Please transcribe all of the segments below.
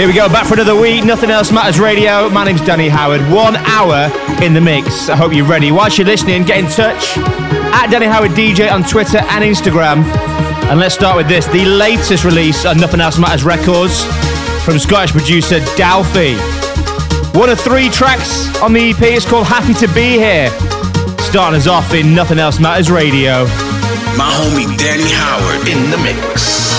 Here we go, back for another week. Nothing else matters radio. My name's Danny Howard. One hour in the mix. I hope you're ready. Whilst you're listening, get in touch at Danny Howard DJ on Twitter and Instagram. And let's start with this the latest release on Nothing Else Matters Records from Scottish producer Dalfy. One of three tracks on the EP is called Happy to Be Here. Starting us off in Nothing Else Matters Radio. My homie Danny Howard in the mix.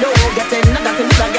me getting, I got.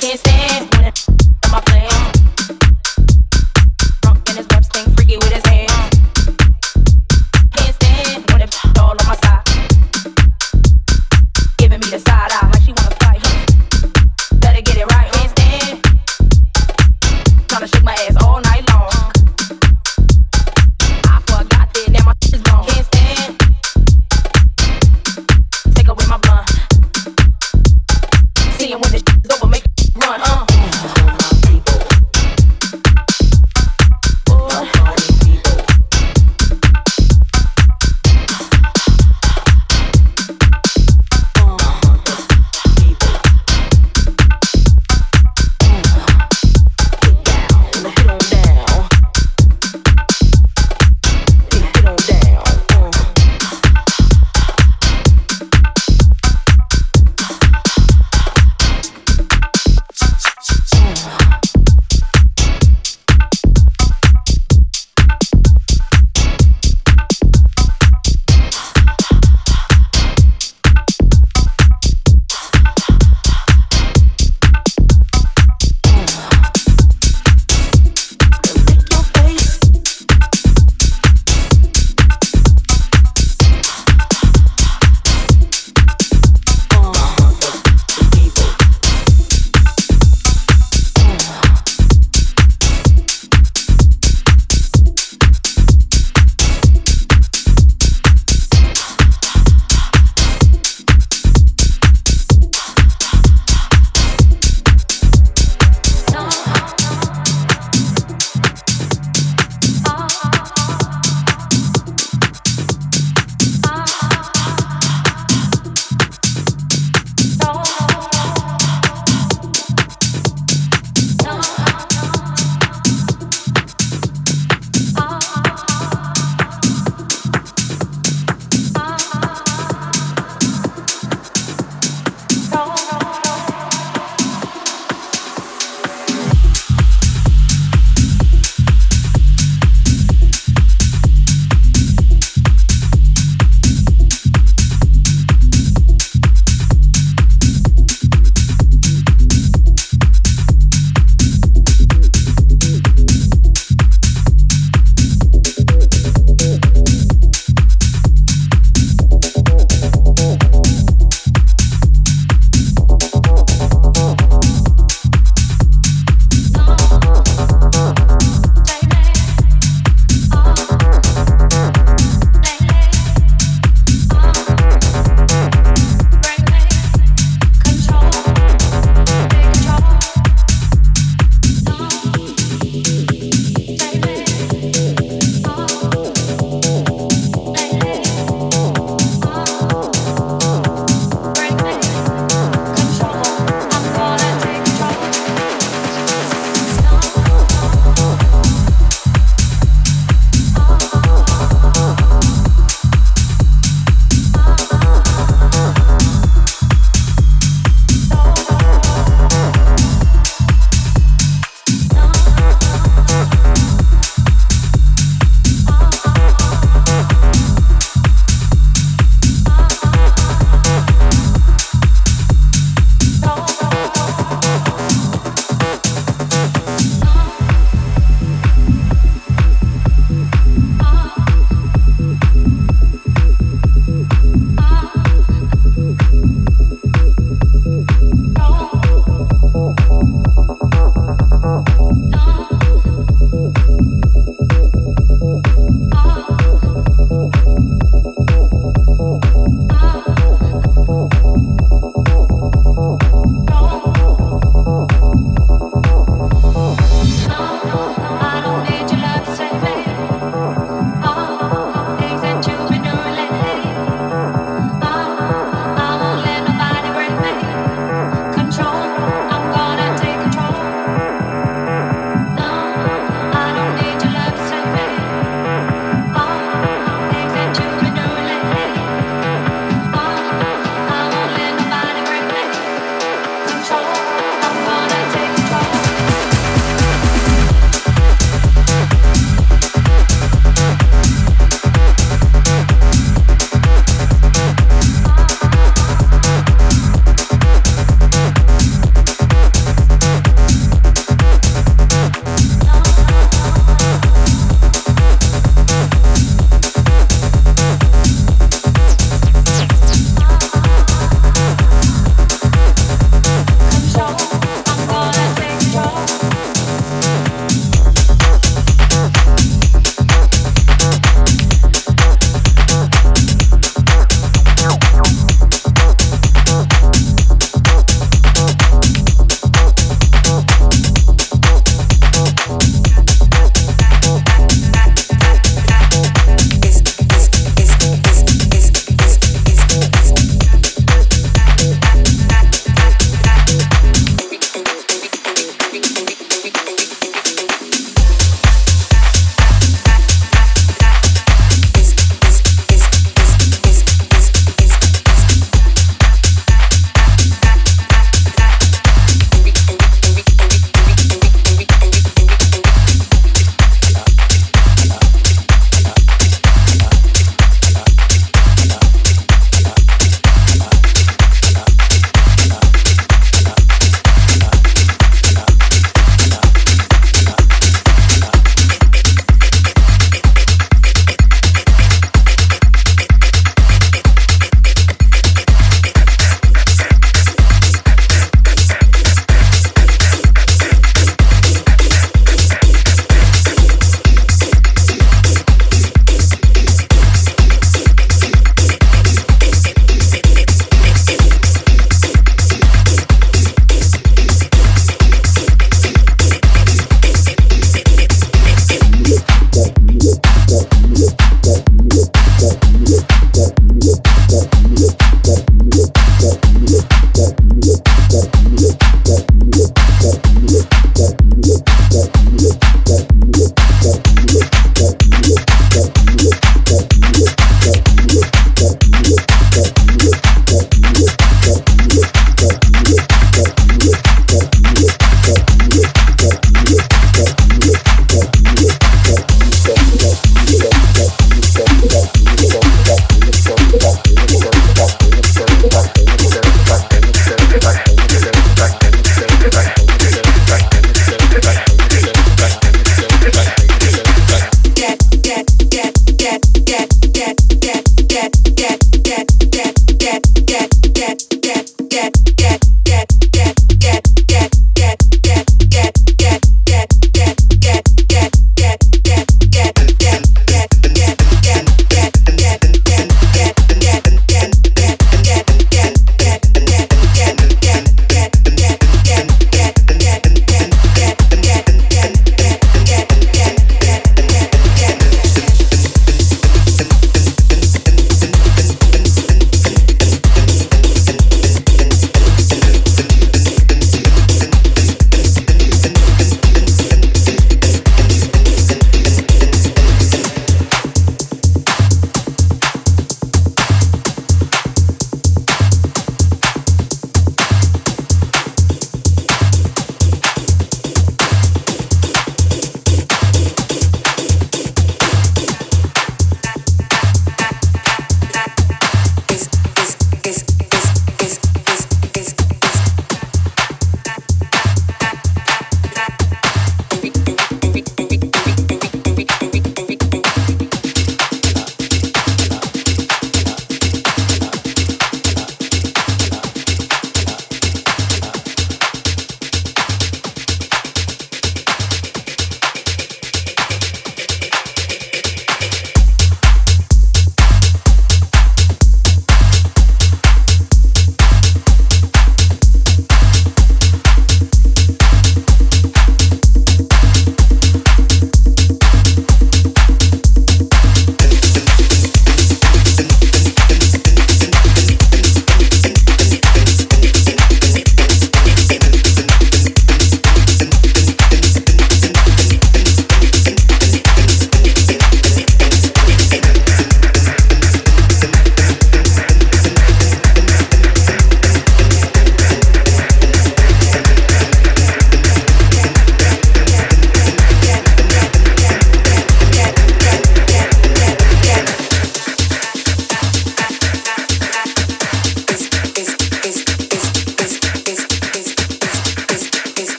Can't stand. when it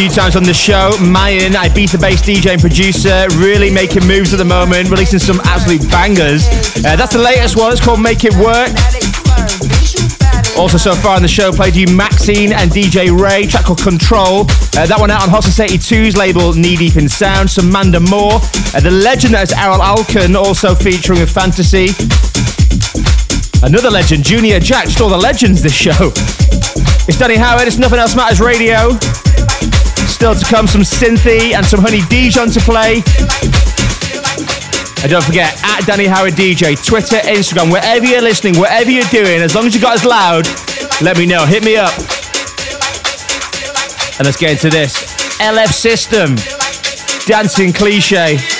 few times on the show. Mayan, Ibiza based DJ and producer, really making moves at the moment, releasing some absolute bangers. Uh, that's the latest one, it's called Make It Work. Also, so far on the show, played you Maxine and DJ Ray, track called Control. Uh, that one out on Hot Since 82's label Knee Deep in Sound. Some Manda Moore. Uh, the legend that is Erol Alkan, also featuring with Fantasy. Another legend, Junior Jack, just all the legends this show. It's Danny Howard, it's Nothing Else Matters Radio. Still to come some Synthy and some Honey Dijon to play. And don't forget, at Danny Howard DJ, Twitter, Instagram, wherever you're listening, whatever you're doing, as long as you got us loud, let me know. Hit me up. And let's get into this. LF System, Dancing Cliche.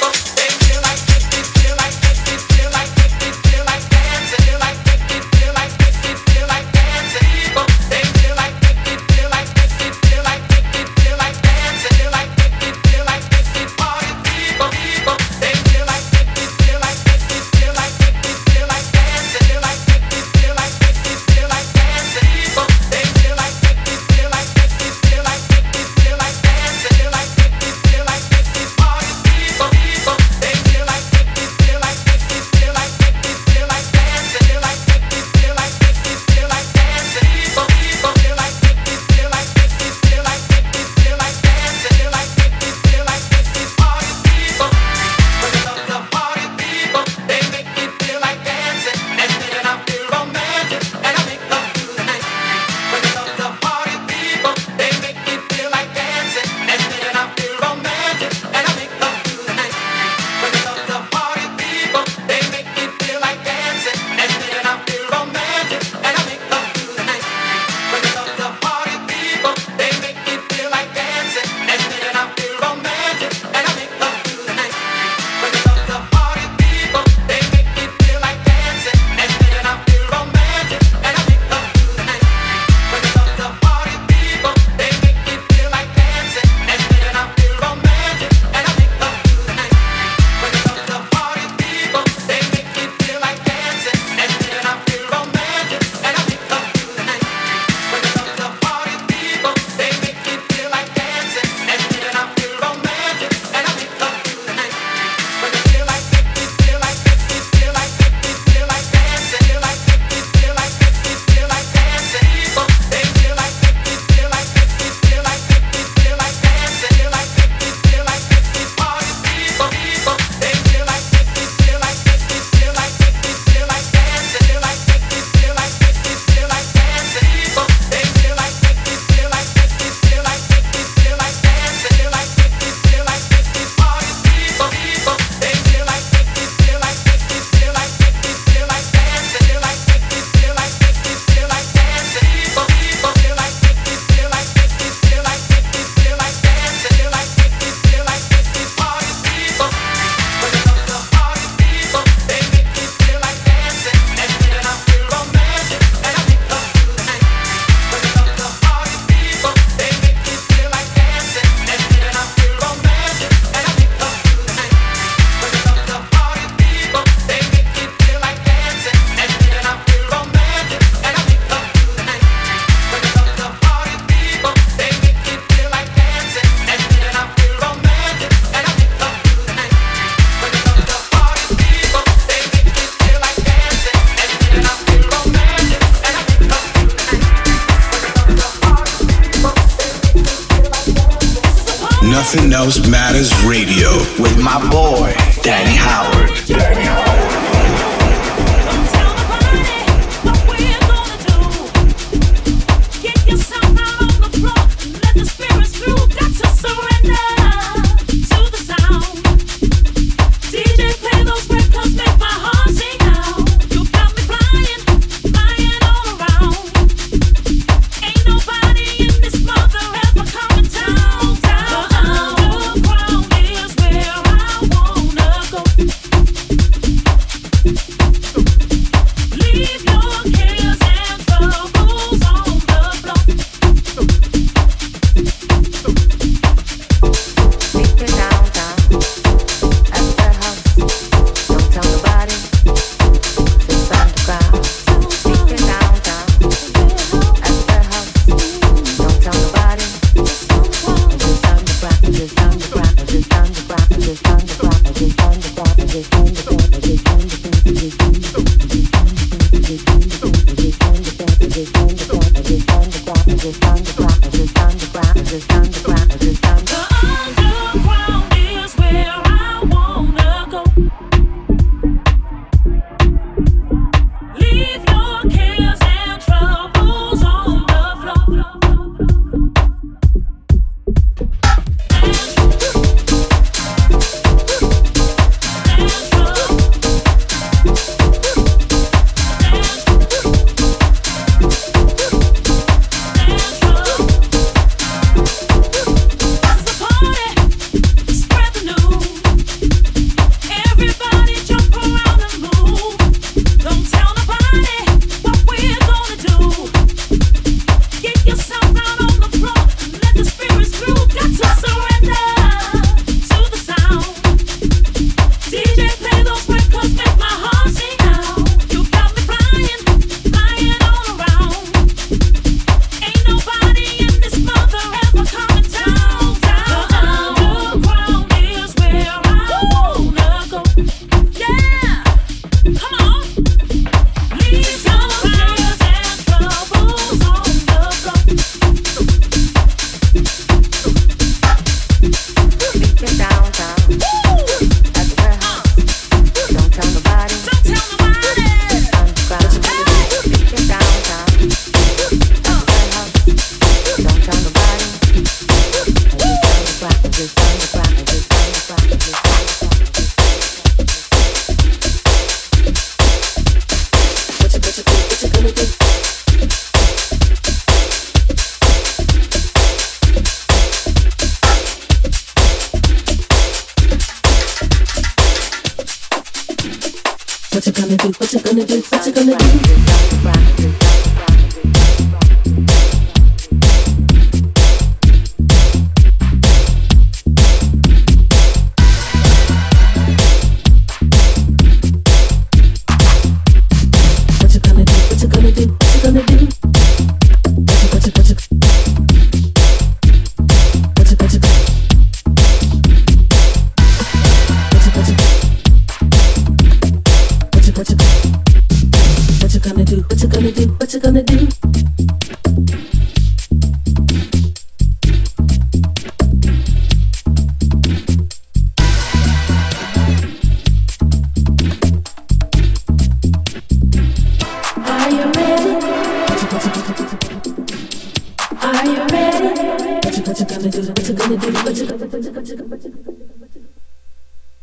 What you gonna do? What you gonna do?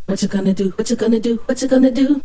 What you gonna do? What you gonna do? What you gonna do?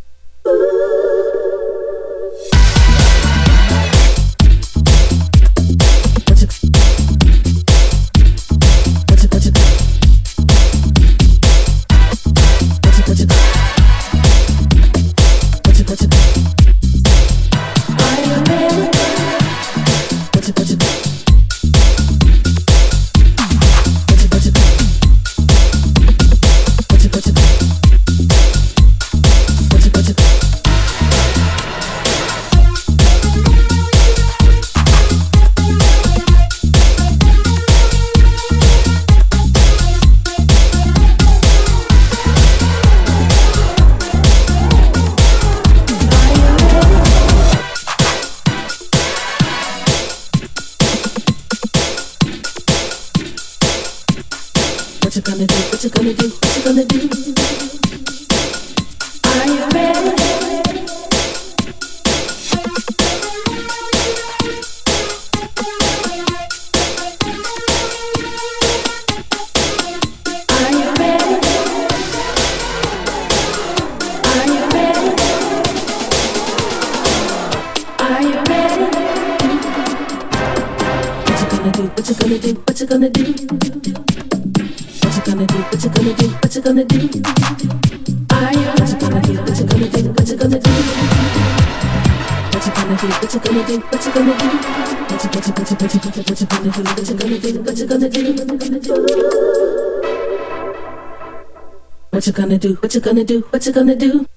gonna do? What you gonna do? What you gonna do?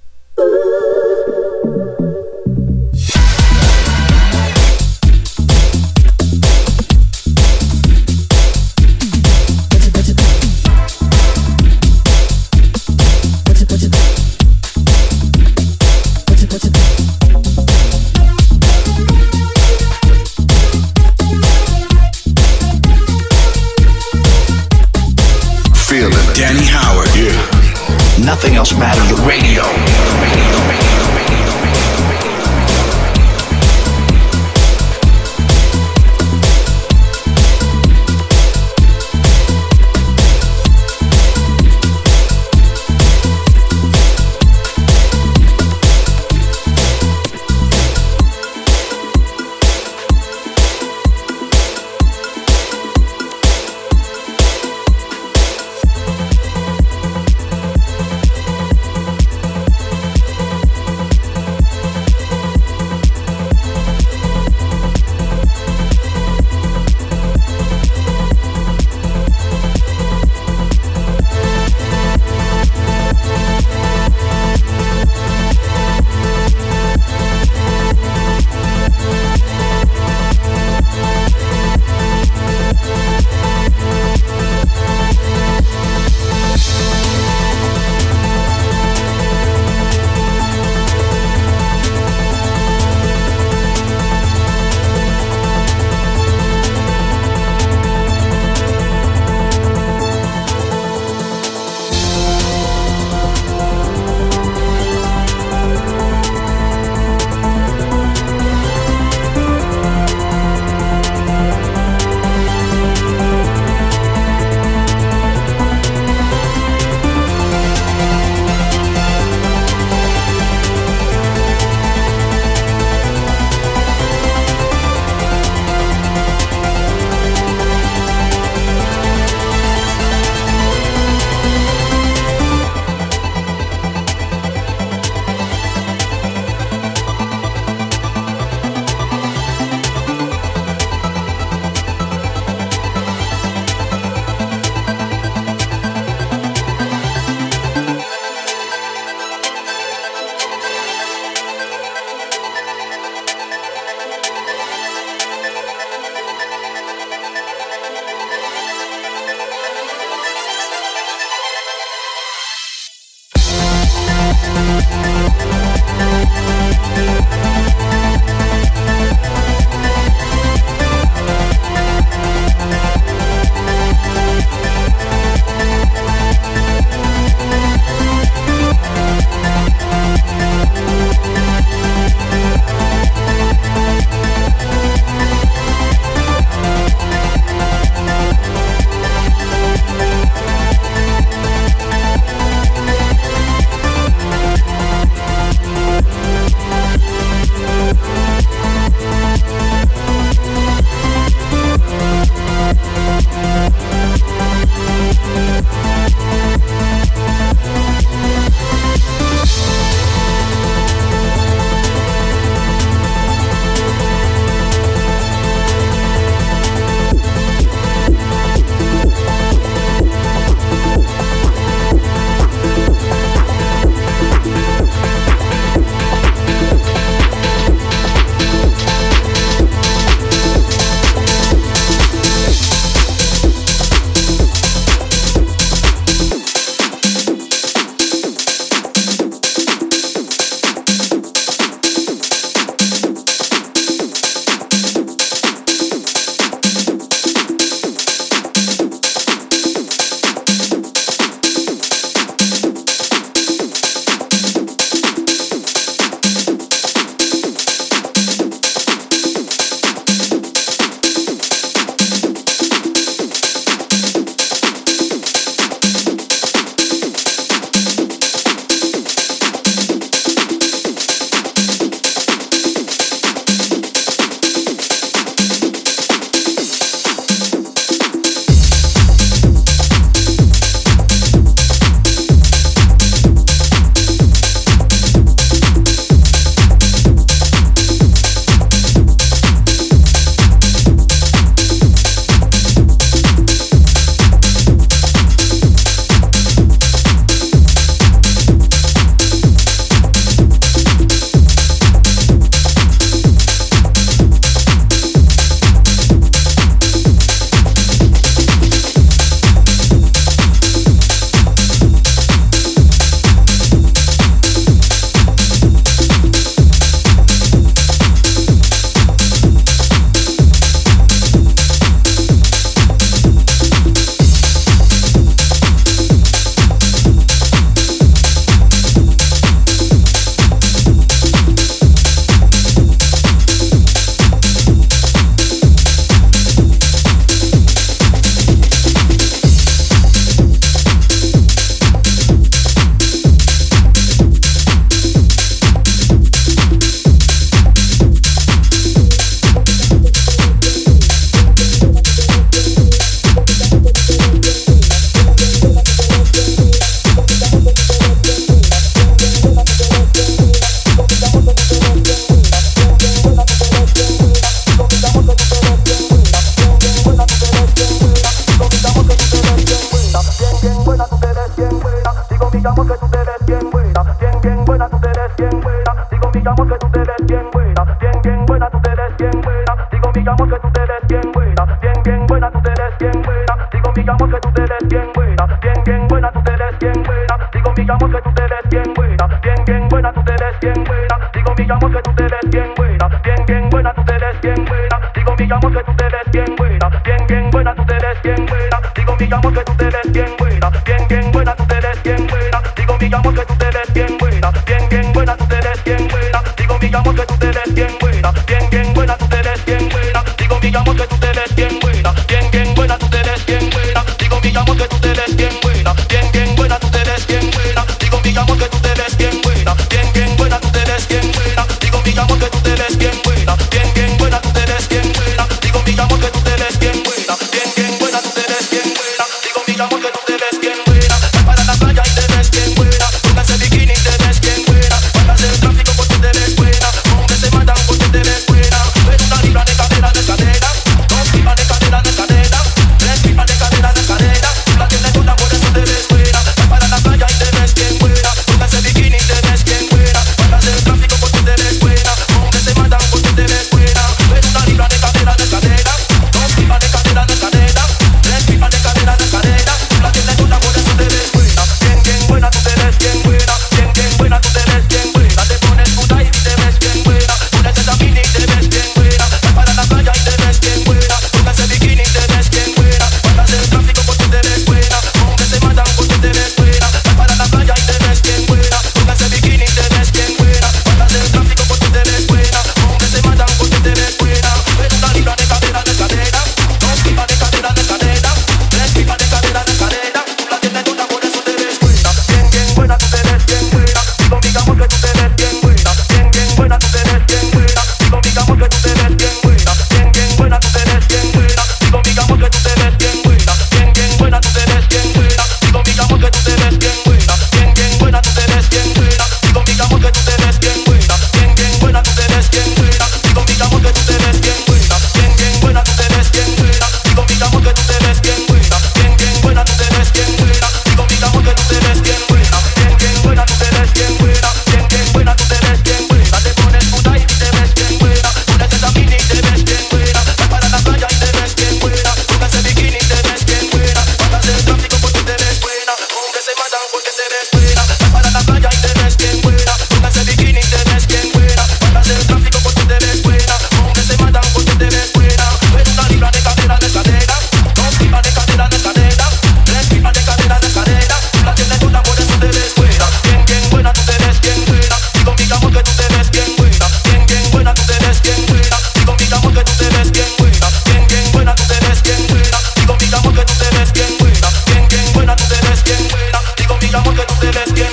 tú te ves bien buena, bien, bien buena, tú te ves bien buena. Digo, mi amor, que tú te ves bien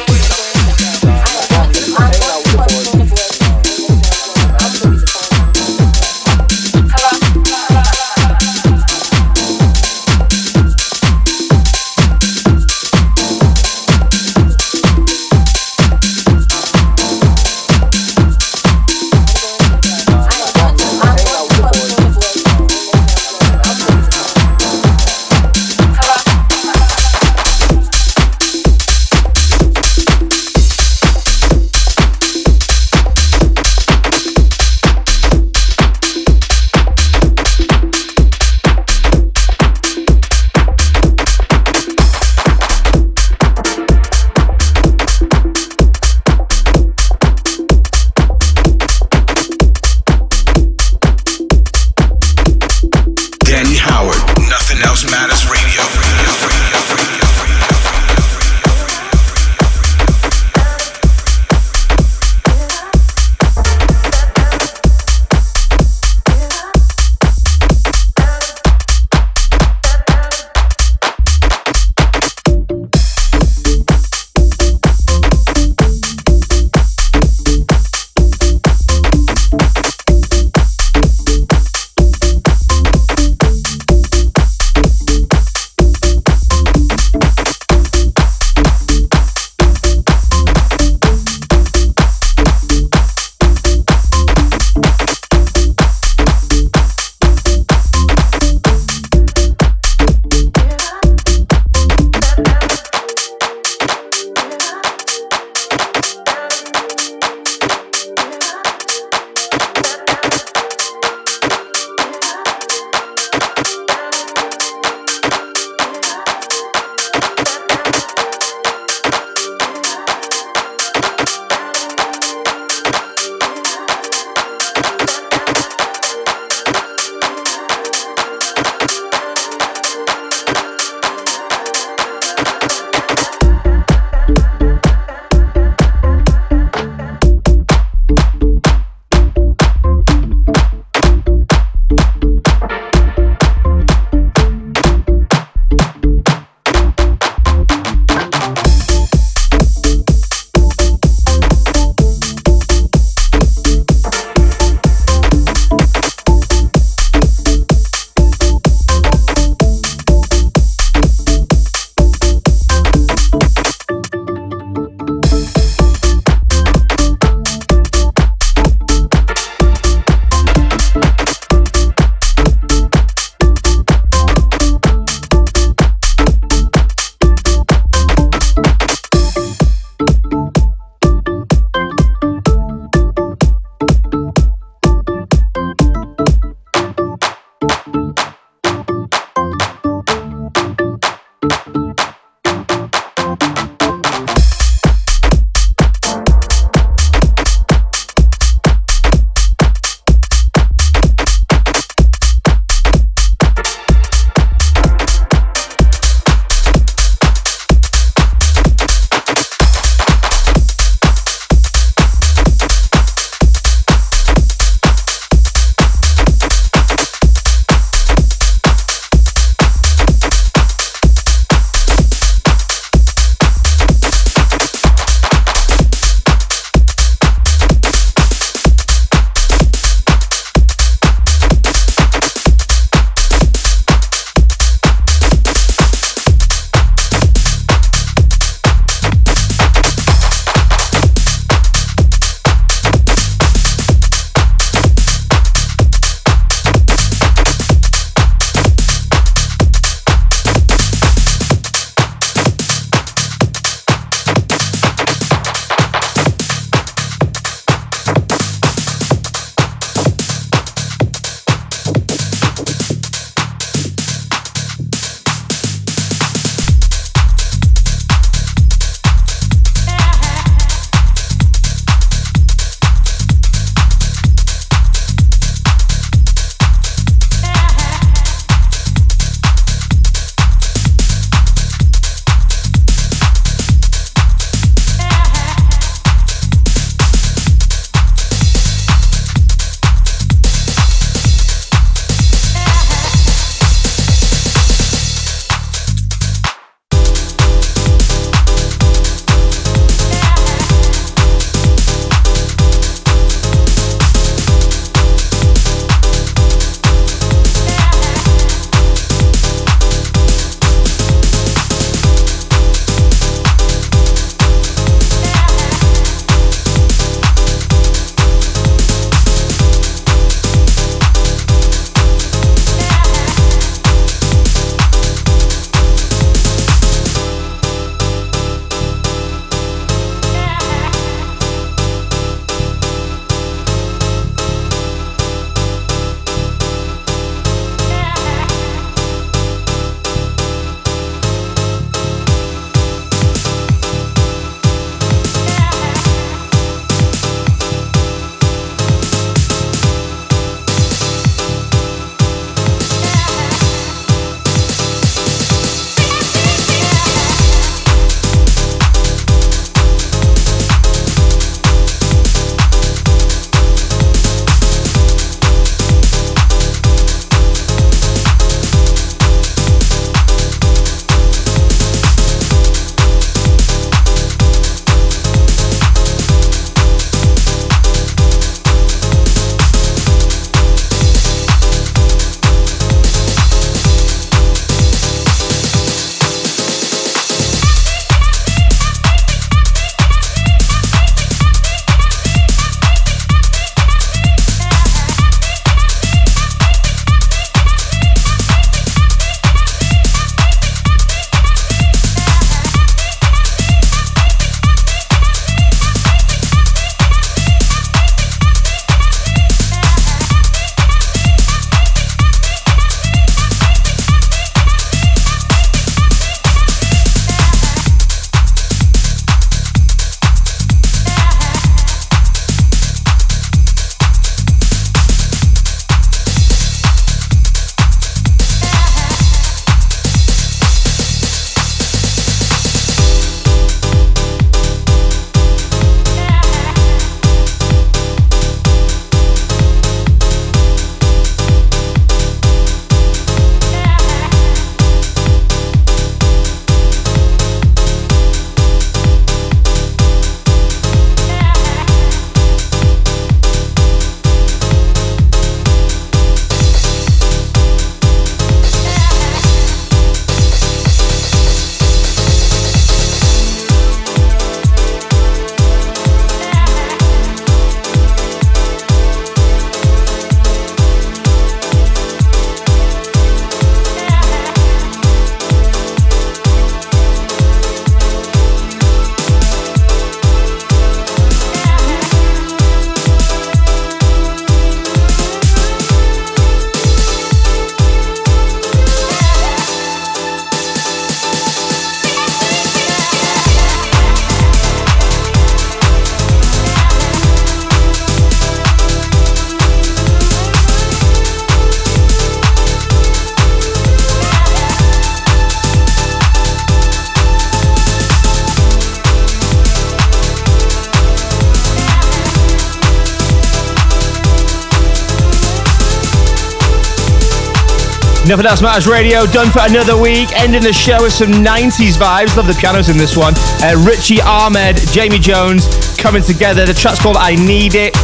Nothing Else Matters Radio, done for another week. Ending the show with some 90s vibes. Love the pianos in this one. Uh, Richy Ahmed, Jamie Jones coming together. The track's called I Need It.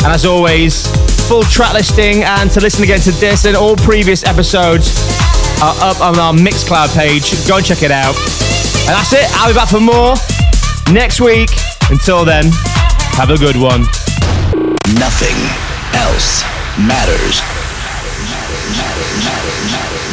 And as always, full track listing and to listen again to this and all previous episodes are up on our Mixcloud page. Go and check it out. And that's it. I'll be back for more next week. Until then, have a good one. Nothing else matters. Matters, matters, matters, matters.